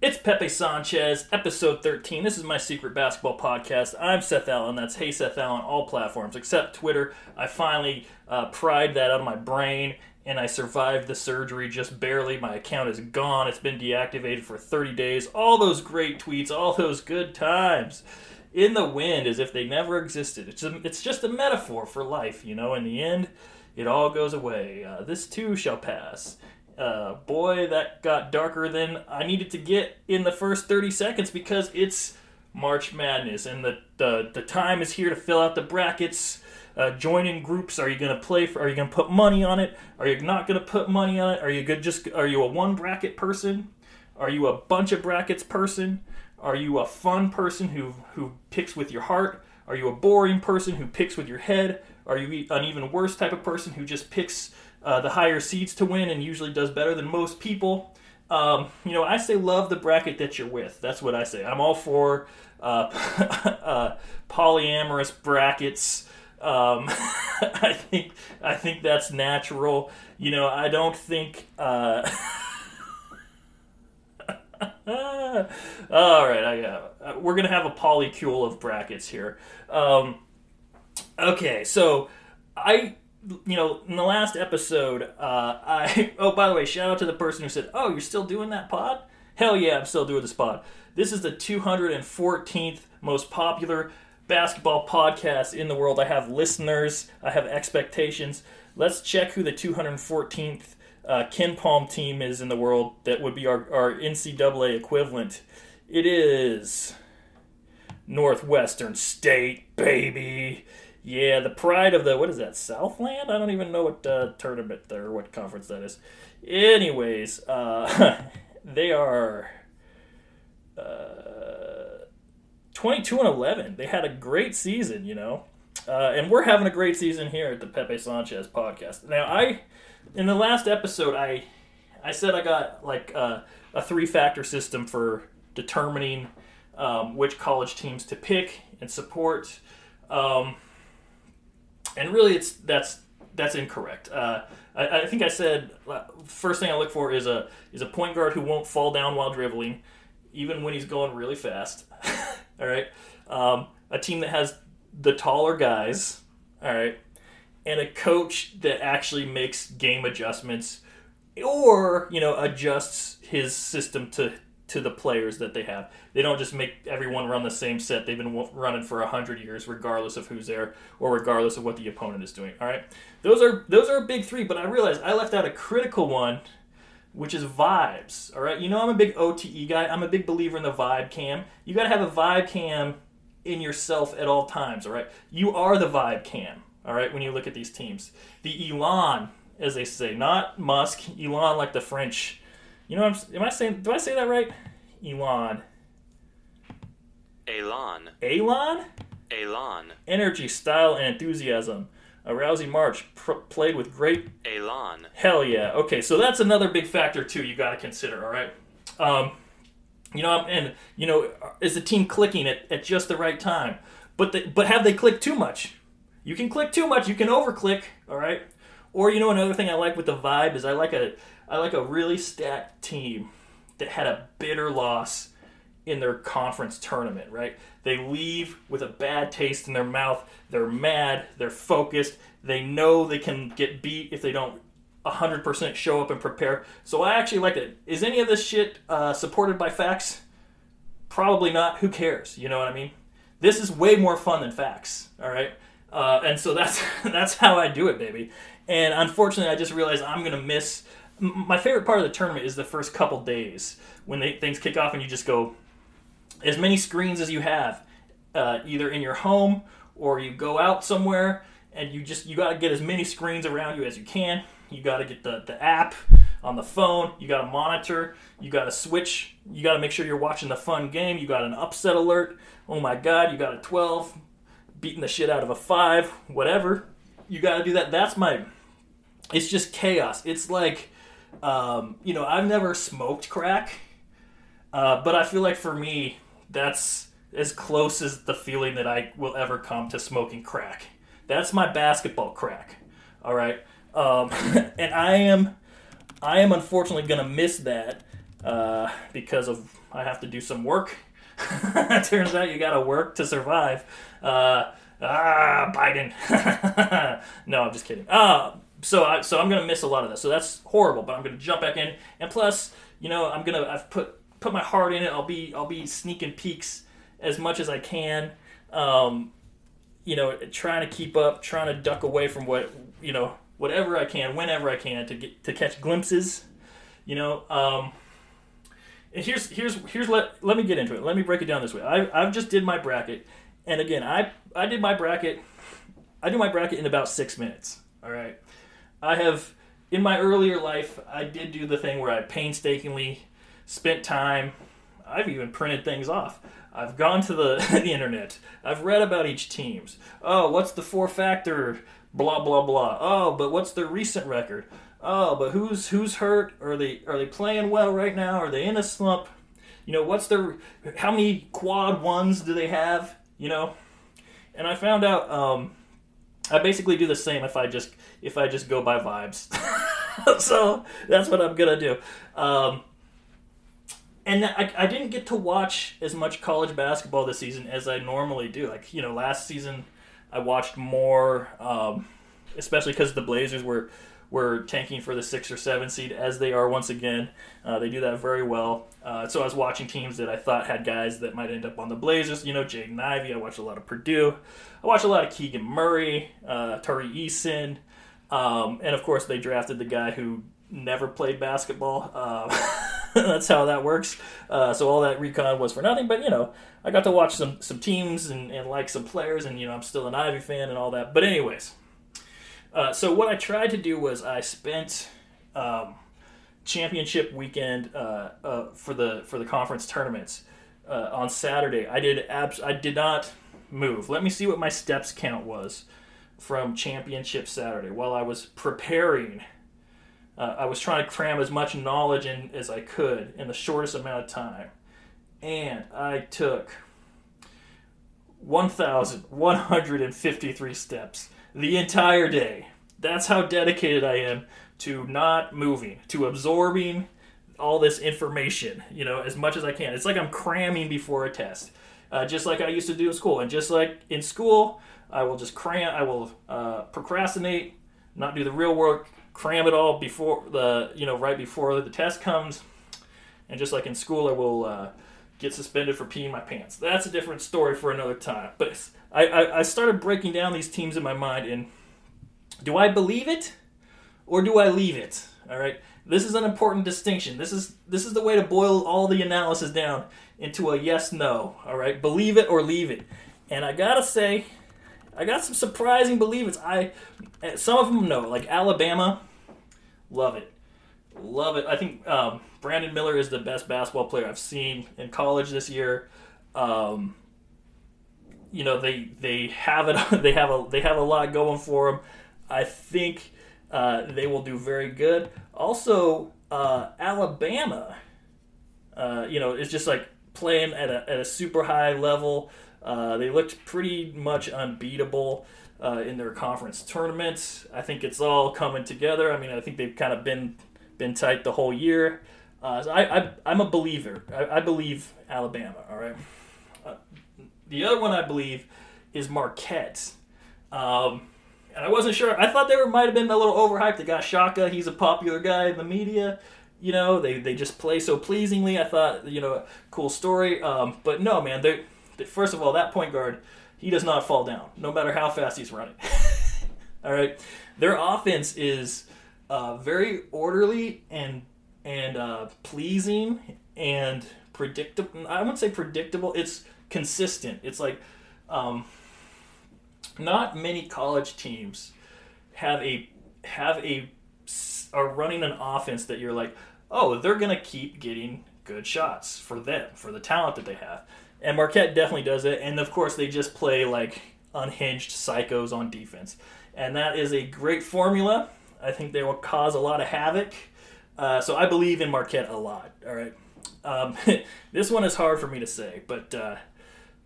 It's Pepe Sanchez, episode 13. This is my secret basketball podcast. I'm Seth Allen. That's Hey Seth Allen, all platforms except Twitter. I finally uh, pried that out of my brain and I survived the surgery just barely. My account is gone. It's been deactivated for 30 days. All those great tweets, all those good times in the wind as if they never existed. It's, a, it's just a metaphor for life, you know. In the end, it all goes away. Uh, this too shall pass uh, boy, that got darker than I needed to get in the first 30 seconds because it's March Madness and the, the, the time is here to fill out the brackets. Uh, join in groups. Are you going to play for? Are you going to put money on it? Are you not going to put money on it? Are you good? Just are you a one bracket person? Are you a bunch of brackets person? Are you a fun person who who picks with your heart? Are you a boring person who picks with your head? Are you an even worse type of person who just picks uh, the higher seeds to win and usually does better than most people. Um, you know, I say love the bracket that you're with. That's what I say. I'm all for uh, uh, polyamorous brackets. Um, I think I think that's natural. You know, I don't think. Uh, all right, I, uh, we're gonna have a polycule of brackets here. Um, okay, so I you know, in the last episode, uh, I oh by the way, shout out to the person who said, "Oh, you're still doing that pod?" Hell yeah, I'm still doing this pod. This is the 214th most popular basketball podcast in the world. I have listeners, I have expectations. Let's check who the 214th uh, Palm team is in the world that would be our, our NCAA equivalent. It is Northwestern State, baby. Yeah, the pride of the what is that Southland? I don't even know what uh, tournament or what conference that is. Anyways, uh, they are uh, 22 and 11. They had a great season, you know, uh, and we're having a great season here at the Pepe Sanchez podcast. Now, I in the last episode, I I said I got like uh, a three factor system for determining um, which college teams to pick and support. Um, and really, it's that's that's incorrect. Uh, I, I, think I said uh, first thing I look for is a is a point guard who won't fall down while dribbling, even when he's going really fast. all right, um, a team that has the taller guys. All right, and a coach that actually makes game adjustments, or you know adjusts his system to to the players that they have. They don't just make everyone run the same set. They've been running for hundred years, regardless of who's there or regardless of what the opponent is doing. All right, those are those are big three. But I realized I left out a critical one, which is vibes. All right, you know I'm a big OTE guy. I'm a big believer in the vibe cam. You got to have a vibe cam in yourself at all times. All right, you are the vibe cam. All right, when you look at these teams, the Elon, as they say, not Musk, Elon like the French you know, what I'm, am I saying? Do I say that right? Elon. Elon. Elon. Elon. Energy, style, and enthusiasm. A rousing march pr- played with great Elon. Hell yeah. Okay, so that's another big factor too. You got to consider. All right. Um, you know, and you know, is the team clicking at, at just the right time? But the, but have they clicked too much? You can click too much. You can overclick. All right. Or you know, another thing I like with the vibe is I like a I like a really stacked team that had a bitter loss in their conference tournament, right? They leave with a bad taste in their mouth. They're mad, they're focused, they know they can get beat if they don't 100% show up and prepare. So I actually like it. Is any of this shit uh, supported by facts? Probably not. Who cares? You know what I mean? This is way more fun than facts, all right? Uh, and so that's that's how I do it, baby. And unfortunately, I just realized I'm gonna miss my favorite part of the tournament is the first couple days when they, things kick off and you just go as many screens as you have, uh, either in your home or you go out somewhere and you just you got to get as many screens around you as you can. You got to get the, the app on the phone. You got to monitor. You got to switch. You got to make sure you're watching the fun game. You got an upset alert. Oh my God! You got a 12, beating the shit out of a five. Whatever. You got to do that. That's my. It's just chaos. It's like um, you know, I've never smoked crack, uh, but I feel like for me, that's as close as the feeling that I will ever come to smoking crack. That's my basketball crack. All right, um, and I am, I am unfortunately gonna miss that uh, because of I have to do some work. Turns out you got to work to survive. Uh, ah, Biden. no, I'm just kidding. Uh, so I, so I'm gonna miss a lot of this. So that's horrible. But I'm gonna jump back in, and plus, you know, I'm gonna I've put put my heart in it. I'll be I'll be sneaking peeks as much as I can. Um, you know, trying to keep up, trying to duck away from what you know, whatever I can, whenever I can, to get to catch glimpses. You know, um, and here's here's here's let let me get into it. Let me break it down this way. I I've just did my bracket, and again, I I did my bracket. I do my bracket in about six minutes. All right, I have in my earlier life, I did do the thing where I painstakingly spent time. I've even printed things off. I've gone to the, the internet. I've read about each team's. Oh, what's the four factor? Blah blah blah. Oh, but what's their recent record? Oh, but who's who's hurt? Are they are they playing well right now? Are they in a slump? You know, what's their how many quad ones do they have? You know, and I found out um, I basically do the same if I just if I just go by vibes. so that's what I'm gonna do. Um, and I, I didn't get to watch as much college basketball this season as I normally do. Like you know, last season I watched more, um, especially because the Blazers were were tanking for the six or seven seed as they are once again. Uh, they do that very well. Uh, so I was watching teams that I thought had guys that might end up on the Blazers. You know, Jaden Ivey. I watched a lot of Purdue. I watched a lot of Keegan Murray, uh, Tari Eason, um, and of course they drafted the guy who never played basketball. Uh, that's how that works. Uh, so all that recon was for nothing. But you know, I got to watch some some teams and, and like some players, and you know, I'm still an Ivey fan and all that. But anyways, uh, so what I tried to do was I spent um, championship weekend uh, uh, for the for the conference tournaments uh, on Saturday. I did abs- I did not move. Let me see what my steps count was from championship Saturday while I was preparing uh, I was trying to cram as much knowledge in as I could in the shortest amount of time. And I took 1,153 steps the entire day. That's how dedicated I am to not moving, to absorbing all this information, you know, as much as I can. It's like I'm cramming before a test, uh, just like I used to do in school. And just like in school, I will just cram, I will uh, procrastinate, not do the real work, cram it all before the you know right before the test comes, and just like in school, I will uh, get suspended for peeing my pants. That's a different story for another time. But I, I, I started breaking down these teams in my mind, and do I believe it or do I leave it? All right. This is an important distinction. This is this is the way to boil all the analysis down into a yes no. All right, believe it or leave it. And I gotta say, I got some surprising believers. I some of them know, like Alabama. Love it. Love it. I think um, Brandon Miller is the best basketball player I've seen in college this year. Um, you know they they have it. They have a they have a lot going for them. I think uh, they will do very good. Also, uh, Alabama. Uh, you know, is just like playing at a at a super high level. Uh, they looked pretty much unbeatable uh, in their conference tournaments. I think it's all coming together. I mean, I think they've kind of been been tight the whole year. Uh, so I, I am a believer. I, I, believe Alabama. All right. Uh, the other one I believe is Marquette. Um, and I wasn't sure. I thought they were might have been a little overhyped. They got Shaka. He's a popular guy in the media. You know, they, they just play so pleasingly. I thought, you know, cool story. Um, but no, man. They first of all, that point guard he does not fall down, no matter how fast he's running. All right, their offense is uh, very orderly and and uh, pleasing and predictable. I wouldn't say predictable. It's consistent. It's like um, not many college teams have a have a are running an offense that you're like, oh, they're gonna keep getting good shots for them for the talent that they have. And Marquette definitely does it. And of course, they just play like unhinged psychos on defense. And that is a great formula. I think they will cause a lot of havoc. Uh, so I believe in Marquette a lot. All right. Um, this one is hard for me to say, but uh,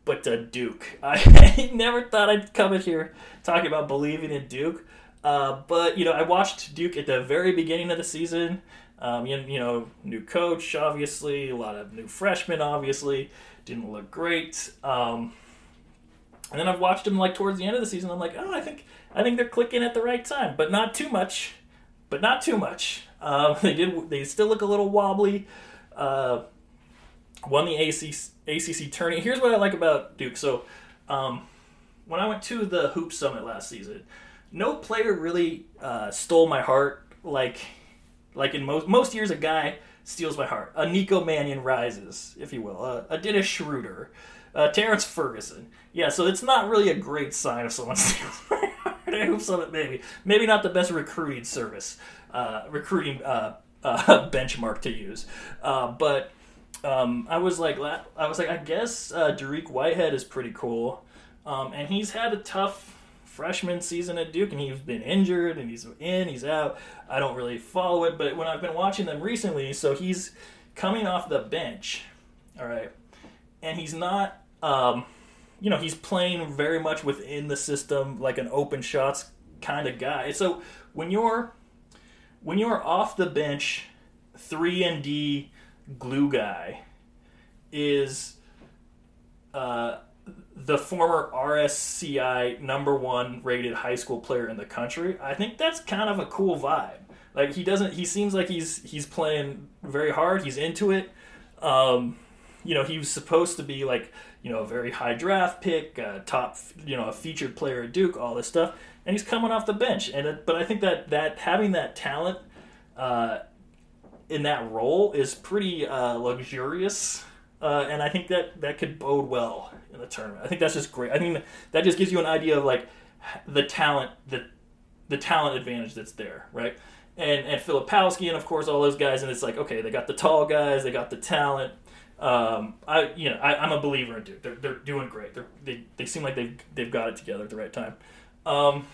but uh, Duke. I never thought I'd come in here talking about believing in Duke. Uh, but you know, I watched Duke at the very beginning of the season. Um, you, you know, new coach, obviously, a lot of new freshmen, obviously, didn't look great. Um, and then I've watched him like towards the end of the season. I'm like, oh, I think I think they're clicking at the right time, but not too much, but not too much. Uh, they did. They still look a little wobbly. Uh, won the ACC, ACC tourney. Here's what I like about Duke. So, um, when I went to the Hoop Summit last season, no player really uh, stole my heart like like in most most years. A guy steals my heart. A Nico Mannion rises, if you will. A, a Dennis Schroeder. Uh, Terrence Ferguson. Yeah, so it's not really a great sign if someone steals my heart. I hope so. Maybe maybe not the best recruiting service, uh, recruiting uh, uh benchmark to use, uh, but. Um, I was like, I was like, I guess uh, Dariq Whitehead is pretty cool. Um, and he's had a tough freshman season at Duke, and he's been injured, and he's in, he's out. I don't really follow it, but when I've been watching them recently, so he's coming off the bench, all right, and he's not, um, you know, he's playing very much within the system, like an open shots kind of guy. So when you're when you're off the bench, three and D glue guy is. Uh, the former RSCI number one rated high school player in the country. I think that's kind of a cool vibe. Like he doesn't. He seems like he's he's playing very hard. He's into it. Um, you know, he was supposed to be like you know a very high draft pick, uh, top you know a featured player at Duke, all this stuff, and he's coming off the bench. And it, but I think that that having that talent uh, in that role is pretty uh, luxurious, uh, and I think that that could bode well in the tournament. I think that's just great. I mean, that just gives you an idea of like the talent the the talent advantage that's there, right? And and Filipowski and of course all those guys, and it's like okay, they got the tall guys, they got the talent. Um, I you know I, am a believer in Duke. They're, they're doing great. They're, they they seem like they've they've got it together at the right time. Um,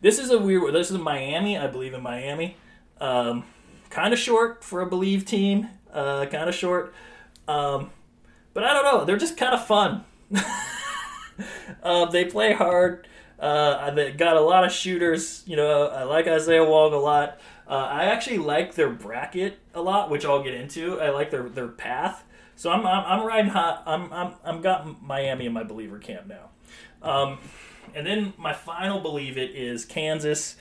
this is a weird. This is Miami. I believe in Miami. Um, kind of short for a believe team. Uh, kind of short. Um, but I don't know. They're just kind of fun. uh, they play hard. Uh, they got a lot of shooters. You know, I like Isaiah Wong a lot. Uh, I actually like their bracket a lot, which I'll get into. I like their their path. So I'm I'm, I'm riding hot. I'm I'm I'm got Miami in my believer camp now. Um, and then my final believe it is Kansas.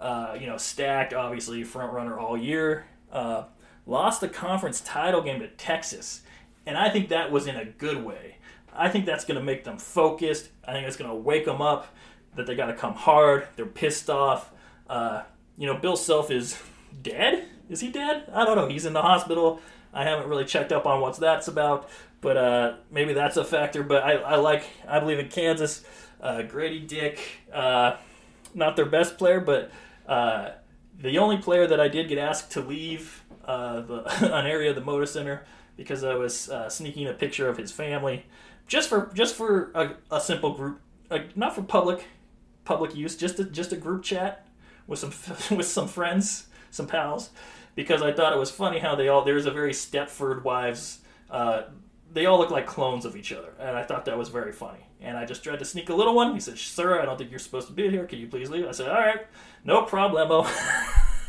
Uh, you know, stacked obviously front runner all year. Uh, lost the conference title game to Texas and I think that was in a good way. I think that's going to make them focused. I think it's going to wake them up that they got to come hard. They're pissed off. Uh, you know, Bill Self is dead. Is he dead? I don't know. He's in the hospital. I haven't really checked up on what's that's about, but uh, maybe that's a factor. But I, I like, I believe in Kansas. Uh, Grady Dick, uh, not their best player, but uh, the only player that I did get asked to leave uh, the, an area of the Moda Center because I was uh, sneaking a picture of his family, just for just for a, a simple group, not for public public use, just a, just a group chat with some with some friends, some pals, because I thought it was funny how they all there's a very Stepford Wives. Uh, they all look like clones of each other, and I thought that was very funny. And I just tried to sneak a little one. He said, "Sir, I don't think you're supposed to be here. Can you please leave?" I said, "All right, no problemo."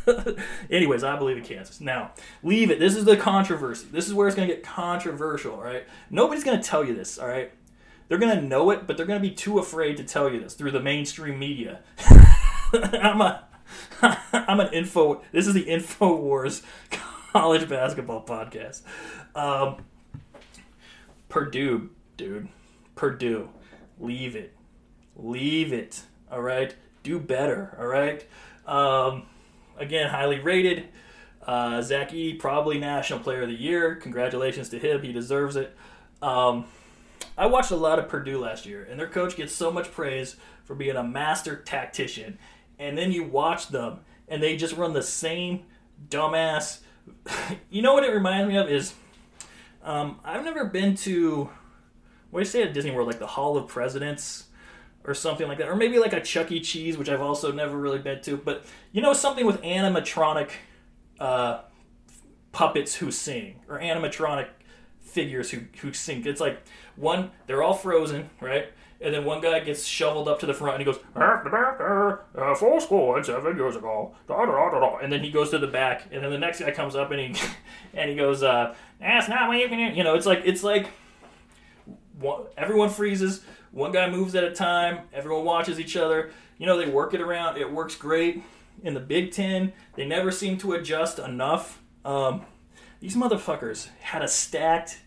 Anyways, I believe in Kansas. Now, leave it. This is the controversy. This is where it's going to get controversial, right? Nobody's going to tell you this, all right? They're going to know it, but they're going to be too afraid to tell you this through the mainstream media. I'm a I'm an info. This is the Info Wars college basketball podcast. Um, Purdue, dude, Purdue, leave it, leave it. All right, do better. All right. Um, again, highly rated. Uh, Zach E, probably National Player of the Year. Congratulations to him. He deserves it. Um, I watched a lot of Purdue last year, and their coach gets so much praise for being a master tactician. And then you watch them, and they just run the same dumbass. you know what it reminds me of is um, I've never been to what do you say at Disney World, like the Hall of Presidents or something like that, or maybe like a Chuck E. Cheese, which I've also never really been to. But you know, something with animatronic uh, puppets who sing or animatronic figures who who sing. It's like one they're all frozen, right? And then one guy gets shoveled up to the front and he goes, uh, four score and seven years ago. Da, da, da, da, And then he goes to the back, and then the next guy comes up and he and he goes, uh, that's not what you can You know, it's like it's like one, everyone freezes, one guy moves at a time, everyone watches each other. You know, they work it around. It works great in the Big Ten. They never seem to adjust enough. Um, these motherfuckers had a stacked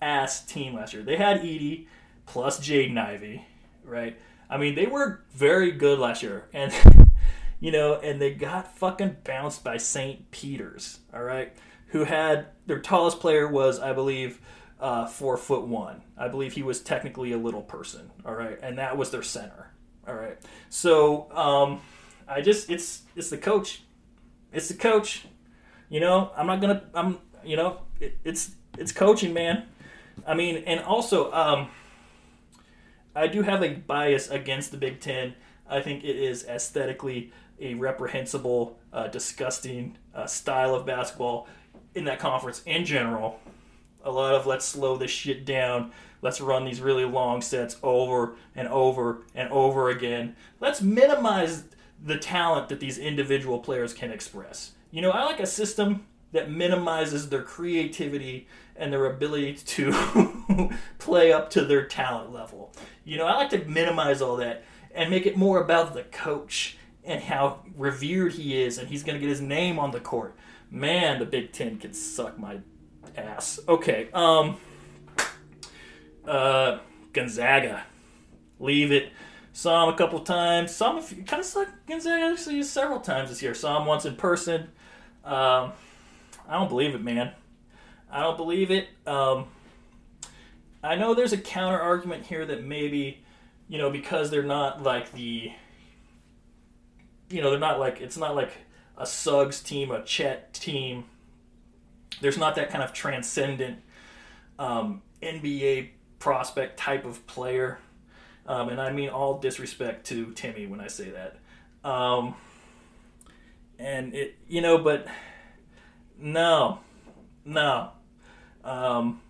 ass team last year. They had Edey plus Jaden Ivey, right? I mean, they were very good last year, and you know, and they got fucking bounced by St. Peter's, all right, who had their tallest player was, I believe, uh, four foot one. I believe he was technically a little person, all right, and that was their center, all right. So, um, I just it's it's the coach, it's the coach. You know, I'm not gonna, I'm, you know, it, it's it's coaching, man. I mean, and also, um, I do have a bias against the Big Ten. I think it is aesthetically a reprehensible, uh, disgusting uh, style of basketball in that conference in general. A lot of let's slow this shit down. Let's run these really long sets over and over and over again. Let's minimize the talent that these individual players can express. You know, I like a system that minimizes their creativity and their ability to play up to their talent level. You know, I like to minimize all that and make it more about the coach and how revered he is and he's going to get his name on the court. Man, the Big 10 can suck my ass. Okay, um uh Gonzaga. Leave it. Saw him a couple times. Saw him kind of saw Gonzaga actually several times this year. Saw him once in person. Um, I don't believe it, man. I don't believe it. Um, I know there's a counter argument here that maybe, you know, because they're not like the, you know, they're not like it's not like a Suggs team, a Chet team. There's not that kind of transcendent um, NBA prospect type of player um, and I mean all disrespect to Timme when I say that. Um, and it, you know, but no, no, um,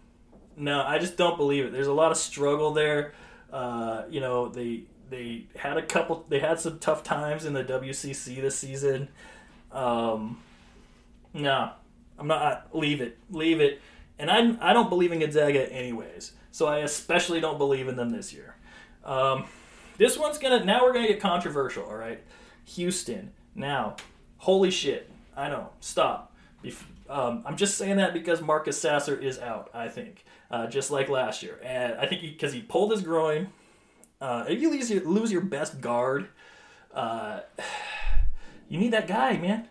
no, I just don't believe it. There's a lot of struggle there. Uh, you know, they they had a couple, they had some tough times in the WCC this season. Um, no, I'm not. Leave it. Leave it. And I I don't believe in Gonzaga anyways. So I especially don't believe in them this year. Um, this one's gonna now we're gonna get controversial. All right, Houston. Now, holy shit! I know. Stop. Bef- um, I'm just saying that because Marcus Sasser is out. I think, uh, just like last year, and I think because he, he, pulled his groin. Uh, if you lose your, lose your best guard, uh, you need that guy, man.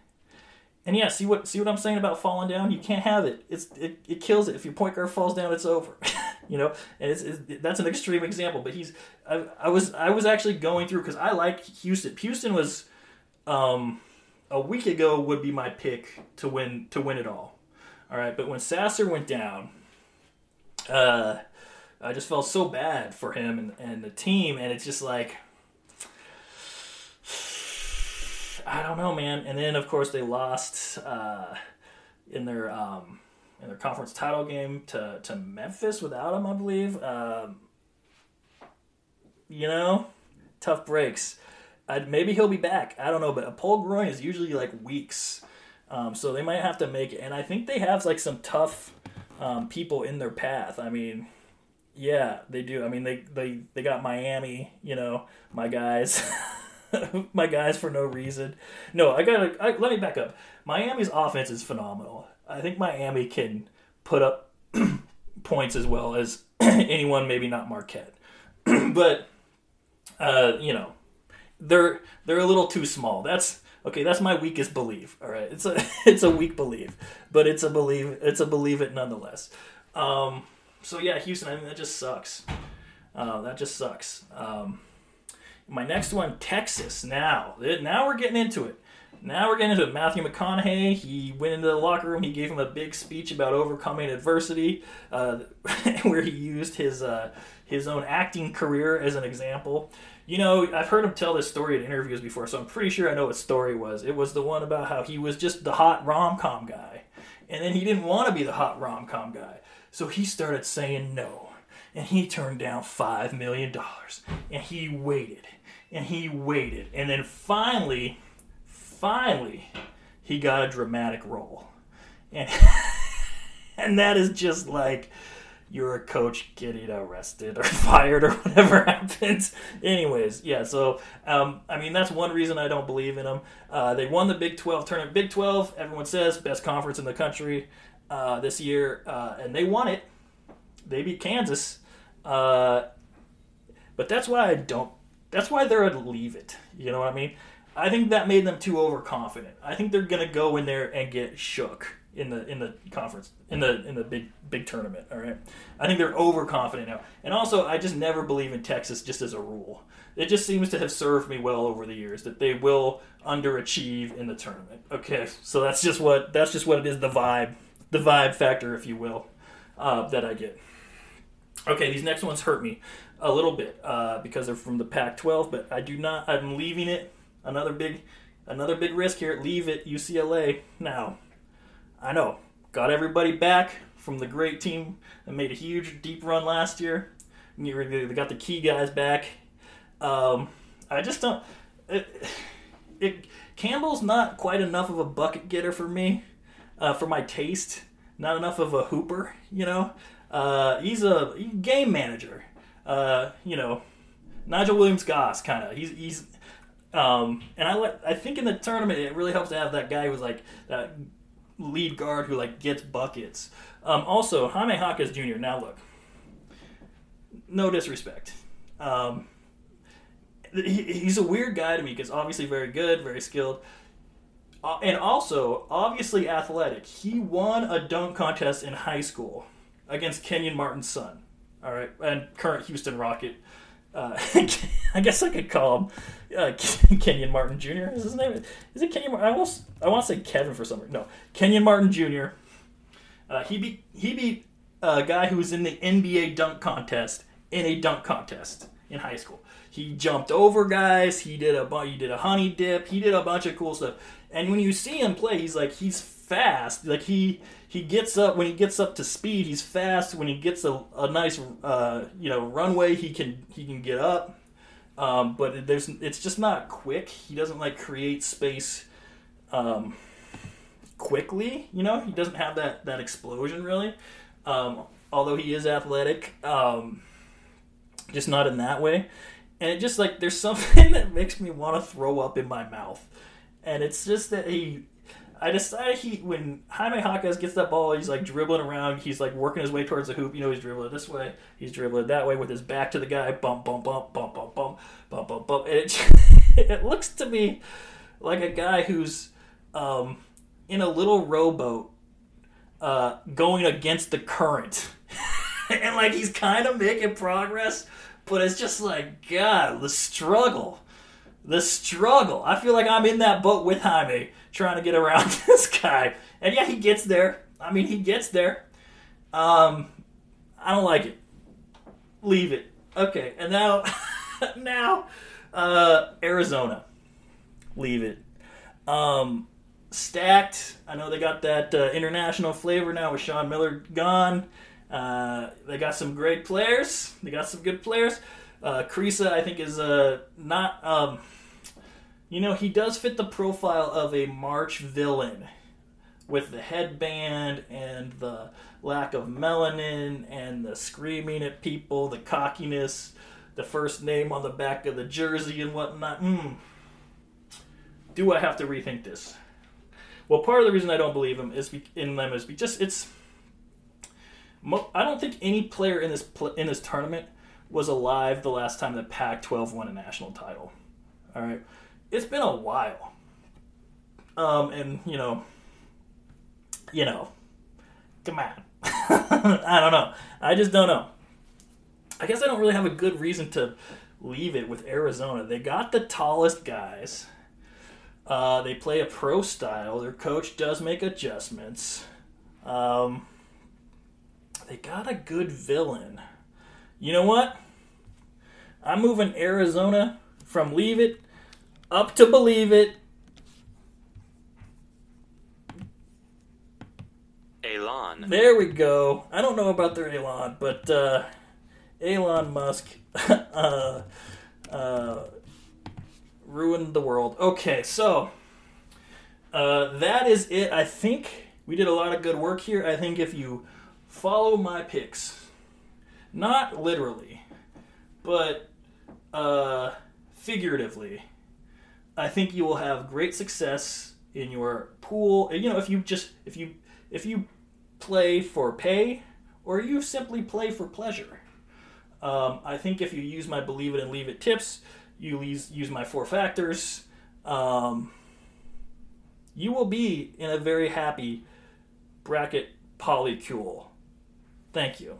And yeah, see what see what I'm saying about falling down. You can't have it. It's it, it kills it. If your point guard falls down, it's over. you know, and it's, it's, that's an extreme example. But he's I, I was I was actually going through because I like Houston. Houston was um, a week ago would be my pick to win to win it all. All right, but when Sasser went down, uh, I just felt so bad for him and, and the team, and it's just like I don't know, man. And then of course they lost uh, in their um, in their conference title game to to Memphis without him, I believe. Um, you know, tough breaks. I'd, maybe he'll be back. I don't know, but a pulled groin is usually like weeks, um, so they might have to make it. And I think they have like some tough um, people in their path. I mean, yeah, they do. I mean, they they they got Miami. You know, my guys. my guys for no reason. No, I gotta I, let me back up. Miami's offense is phenomenal. I think Miami can put up points as well as anyone, maybe not Marquette, but uh, you know, they're they're a little too small. That's okay. That's my weakest belief. All right, it's a it's a weak belief, but it's a believe it's a believe it nonetheless. Um, so yeah, Houston. I mean, that just sucks. Uh, that just sucks. Um, my next one, Texas. Now, now we're getting into it. Now we're getting into it. Matthew McConaughey, he went into the locker room. He gave him a big speech about overcoming adversity, uh, where he used his uh, his own acting career as an example. You know, I've heard him tell this story in interviews before, so I'm pretty sure I know what story was. It was the one about how he was just the hot rom com guy, And then he didn't want to be the hot rom com guy. So he started saying no. And he turned down $5 million. And he waited. And he waited. And then finally, finally, he got a dramatic role. And, and that is just like you're a coach getting arrested or fired or whatever happens. Anyways, yeah, so, um, I mean, that's one reason I don't believe in them. Uh, they won the Big 12 tournament. Big 12, everyone says, best conference in the country uh, this year, uh, and they won it. They beat Kansas. Uh, but that's why I don't, that's why they're a leave it. You know what I mean? I think that made them too overconfident. I think they're going to go in there and get shook in the in the conference in the in the big big tournament. All right, I think they're overconfident now, and also I just never believe in Texas just as a rule. It just seems to have served me well over the years that they will underachieve in the tournament. Okay, so that's just what that's just what it is. The vibe, the vibe factor, if you will, uh, that I get. Okay, these next ones hurt me a little bit uh, because they're from the Pac-12, but I do not. I'm leaving it. Another big, another big risk here. Leave it UCLA now. I know. Got everybody back from the great team that made a huge deep run last year. They got the key guys back. Um, I just don't. It, it, Campbell's not quite enough of a bucket getter for me, uh, for my taste. Not enough of a hooper, you know. Uh, he's a game manager. Uh, you know, Nigel Williams Goss kind of. He's he's. Um, and I I think in the tournament it really helps to have that guy who's like that lead guard who like gets buckets. Um, also, Jaime Jaquez Jr. Now look, no disrespect. Um, he, he's a weird guy to me because obviously very good, very skilled, uh, and also obviously athletic. He won a dunk contest in high school against Kenyon Martin's son. All right, and current Houston Rocket. Uh, I guess I could call him uh, Kenyon Martin Jr. Is his name? Is it Kenyon? Martin? I want I want to say Kevin for some reason. No, Kenyon Martin Jr. Uh, he beat he beat a guy who was in the NBA dunk contest in a dunk contest in high school. He jumped over guys. He did a he did a honey dip. He did a bunch of cool stuff. And when you see him play, he's like he's fast. Like he he gets up when he gets up to speed. He's fast. When he gets a, a nice uh, you know runway, he can he can get up. Um, but there's it's just not quick. He doesn't like create space um, quickly. You know, he doesn't have that that explosion really. Um, although he is athletic, um, just not in that way. And it just like there's something that makes me want to throw up in my mouth, and it's just that he I decided he when Jaime Jaquez gets that ball, he's like dribbling around. He's like working his way towards the hoop. You know, he's dribbling this way, he's dribbling that way with his back to the guy. Bump, bump, bump, bump, bump, bump, bump, bump, bump. And it it looks to me like a guy who's um, in a little rowboat uh, going against the current, and like he's kind of making progress, but it's just like God, the struggle the struggle. I feel like I'm in that boat with Jaime trying to get around this guy. And yeah, he gets there. I mean, he gets there. Um, I don't like it. Leave it. Okay, and now, now, uh, Arizona. Leave it. Um, stacked. I know they got that uh, international flavor now with Sean Miller gone. Uh, they got some great players. They got some good players. Uh, Kriisa, I think, is uh, not. Um, you know, he does fit the profile of a March villain with the headband and the lack of melanin and the screaming at people, the cockiness, the first name on the back of the jersey and whatnot. Mm. Do I have to rethink this? Well, part of the reason I don't believe him is in them is just it's. I don't think any player in this pl- in this tournament was alive the last time the Pac-12 won a national title. All right, it's been a while. Um, and you know, you know, come on. I don't know. I just don't know. I guess I don't really have a good reason to leave it with Arizona. They got the tallest guys. Uh, they play a pro style. Their coach does make adjustments. Um, they got a good villain. You know what? I'm moving Arizona from leave it up to believe it. Elon. There we go. I don't know about their Elon, but uh, Elon Musk uh, uh, ruined the world. Okay, so uh, that is it. I think we did a lot of good work here. I think if you follow my picks, not literally, but uh, figuratively, I think you will have great success in your pool. You know, if you just if you if you play for pay or you simply play for pleasure. Um, I think if you use my believe it and leave it tips, you use, use my four factors, um, you will be in a very happy bracket polycule. Thank you.